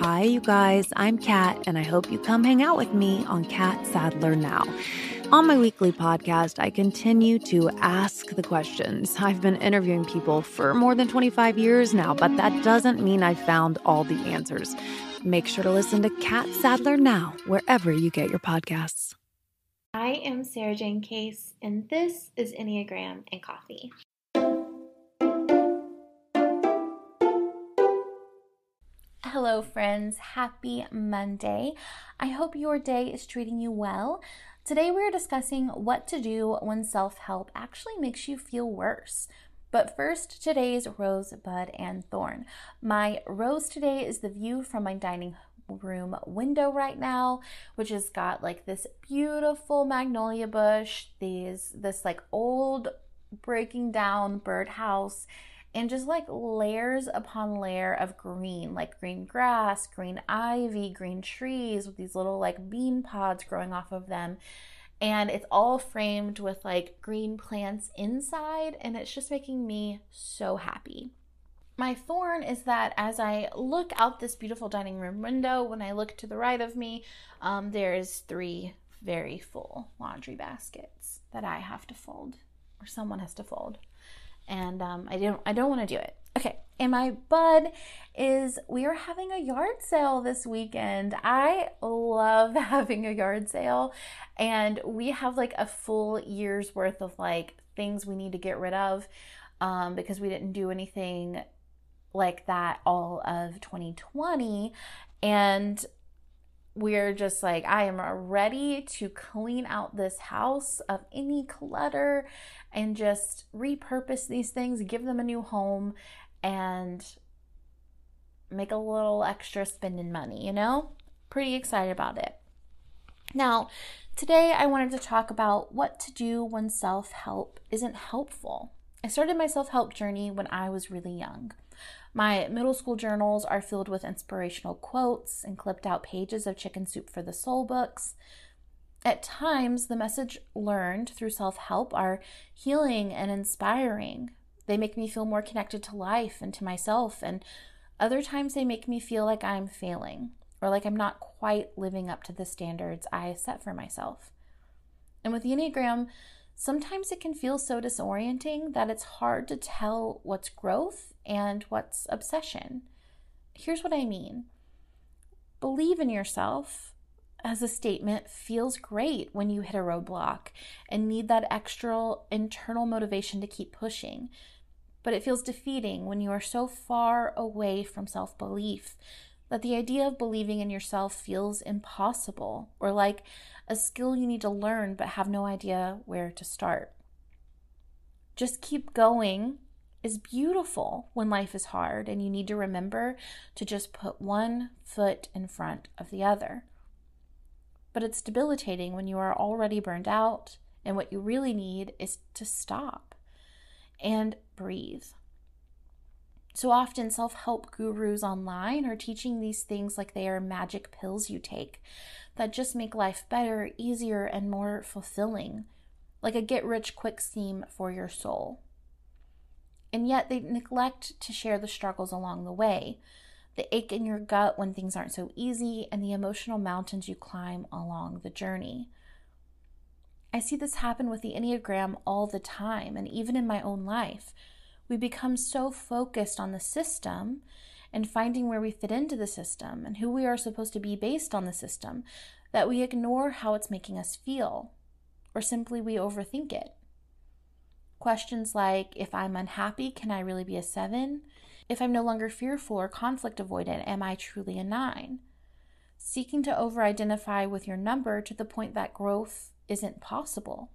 Hi, you guys. I'm Kat, and I hope you come hang out with me on Kat Sadler Now. On my weekly podcast, I continue to ask the questions. I've been interviewing people for more than 25 years now, but that doesn't mean I've found all the answers. Make sure to listen to Kat Sadler Now, wherever you get your podcasts. I am Sarah Jane Case, and this is Enneagram and Coffee. Hello, friends. Happy Monday. I hope your day is treating you well. Today, we're discussing what to do when self help actually makes you feel worse. But first, today's rosebud and thorn. My rose today is the view from my dining room window right now, which has got like this beautiful magnolia bush, these this like old breaking down birdhouse and just like layers upon layer of green, like green grass, green ivy, green trees with these little like bean pods growing off of them. And it's all framed with like green plants inside, and it's just making me so happy. My thorn is that as I look out this beautiful dining room window, when I look to the right of me, um, there's three very full laundry baskets that I have to fold, or someone has to fold and um, I don't I don't want to do it. Okay, and my bud is we are having a yard sale this weekend. I love having a yard sale, and we have like a full year's worth of like things we need to get rid of um, because we didn't do anything like that all of 2020, and we're just like, I am ready to clean out this house of any clutter and just repurpose these things, give them a new home, and make a little extra spending money, you know? Pretty excited about it. Now, today I wanted to talk about what to do when self help isn't helpful. I started my self help journey when I was really young. My middle school journals are filled with inspirational quotes and clipped out pages of Chicken Soup for the Soul books. At times, the message learned through self help are healing and inspiring. They make me feel more connected to life and to myself, and other times they make me feel like I'm failing or like I'm not quite living up to the standards I set for myself. And with the Enneagram, sometimes it can feel so disorienting that it's hard to tell what's growth and what's obsession. Here's what I mean believe in yourself as a statement feels great when you hit a roadblock and need that extra internal motivation to keep pushing. But it feels defeating when you are so far away from self belief that the idea of believing in yourself feels impossible or like a skill you need to learn but have no idea where to start. Just keep going is beautiful when life is hard and you need to remember to just put one foot in front of the other. But it's debilitating when you are already burned out and what you really need is to stop and breathe. So often, self help gurus online are teaching these things like they are magic pills you take that just make life better, easier, and more fulfilling, like a get rich quick scheme for your soul. And yet they neglect to share the struggles along the way, the ache in your gut when things aren't so easy, and the emotional mountains you climb along the journey. I see this happen with the Enneagram all the time, and even in my own life. We become so focused on the system and finding where we fit into the system and who we are supposed to be based on the system that we ignore how it's making us feel, or simply we overthink it. Questions like if I'm unhappy, can I really be a seven? If I'm no longer fearful or conflict avoidant, am I truly a nine? Seeking to over identify with your number to the point that growth isn't possible.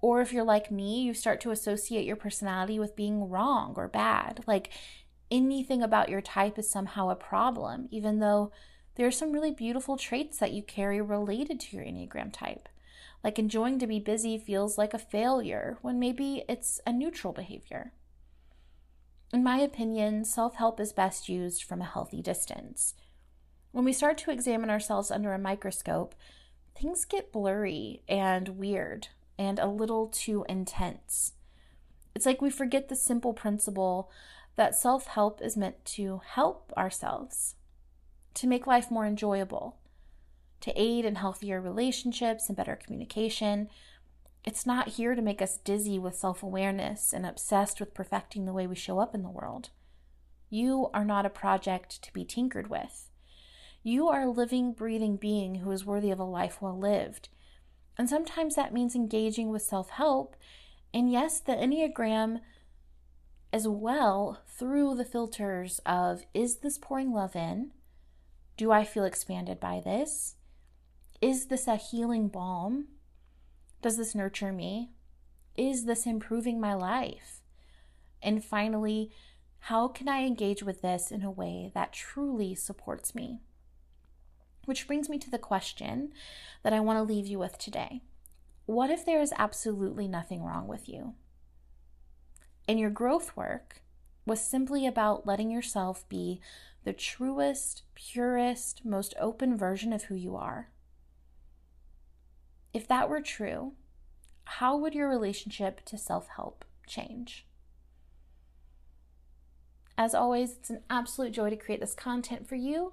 Or if you're like me, you start to associate your personality with being wrong or bad. Like anything about your type is somehow a problem, even though there are some really beautiful traits that you carry related to your Enneagram type. Like enjoying to be busy feels like a failure when maybe it's a neutral behavior. In my opinion, self help is best used from a healthy distance. When we start to examine ourselves under a microscope, things get blurry and weird and a little too intense. It's like we forget the simple principle that self help is meant to help ourselves, to make life more enjoyable, to aid in healthier relationships and better communication. It's not here to make us dizzy with self awareness and obsessed with perfecting the way we show up in the world. You are not a project to be tinkered with. You are a living, breathing being who is worthy of a life well lived. And sometimes that means engaging with self help. And yes, the Enneagram as well through the filters of is this pouring love in? Do I feel expanded by this? Is this a healing balm? Does this nurture me? Is this improving my life? And finally, how can I engage with this in a way that truly supports me? Which brings me to the question that I want to leave you with today. What if there is absolutely nothing wrong with you? And your growth work was simply about letting yourself be the truest, purest, most open version of who you are. If that were true, how would your relationship to self help change? As always, it's an absolute joy to create this content for you.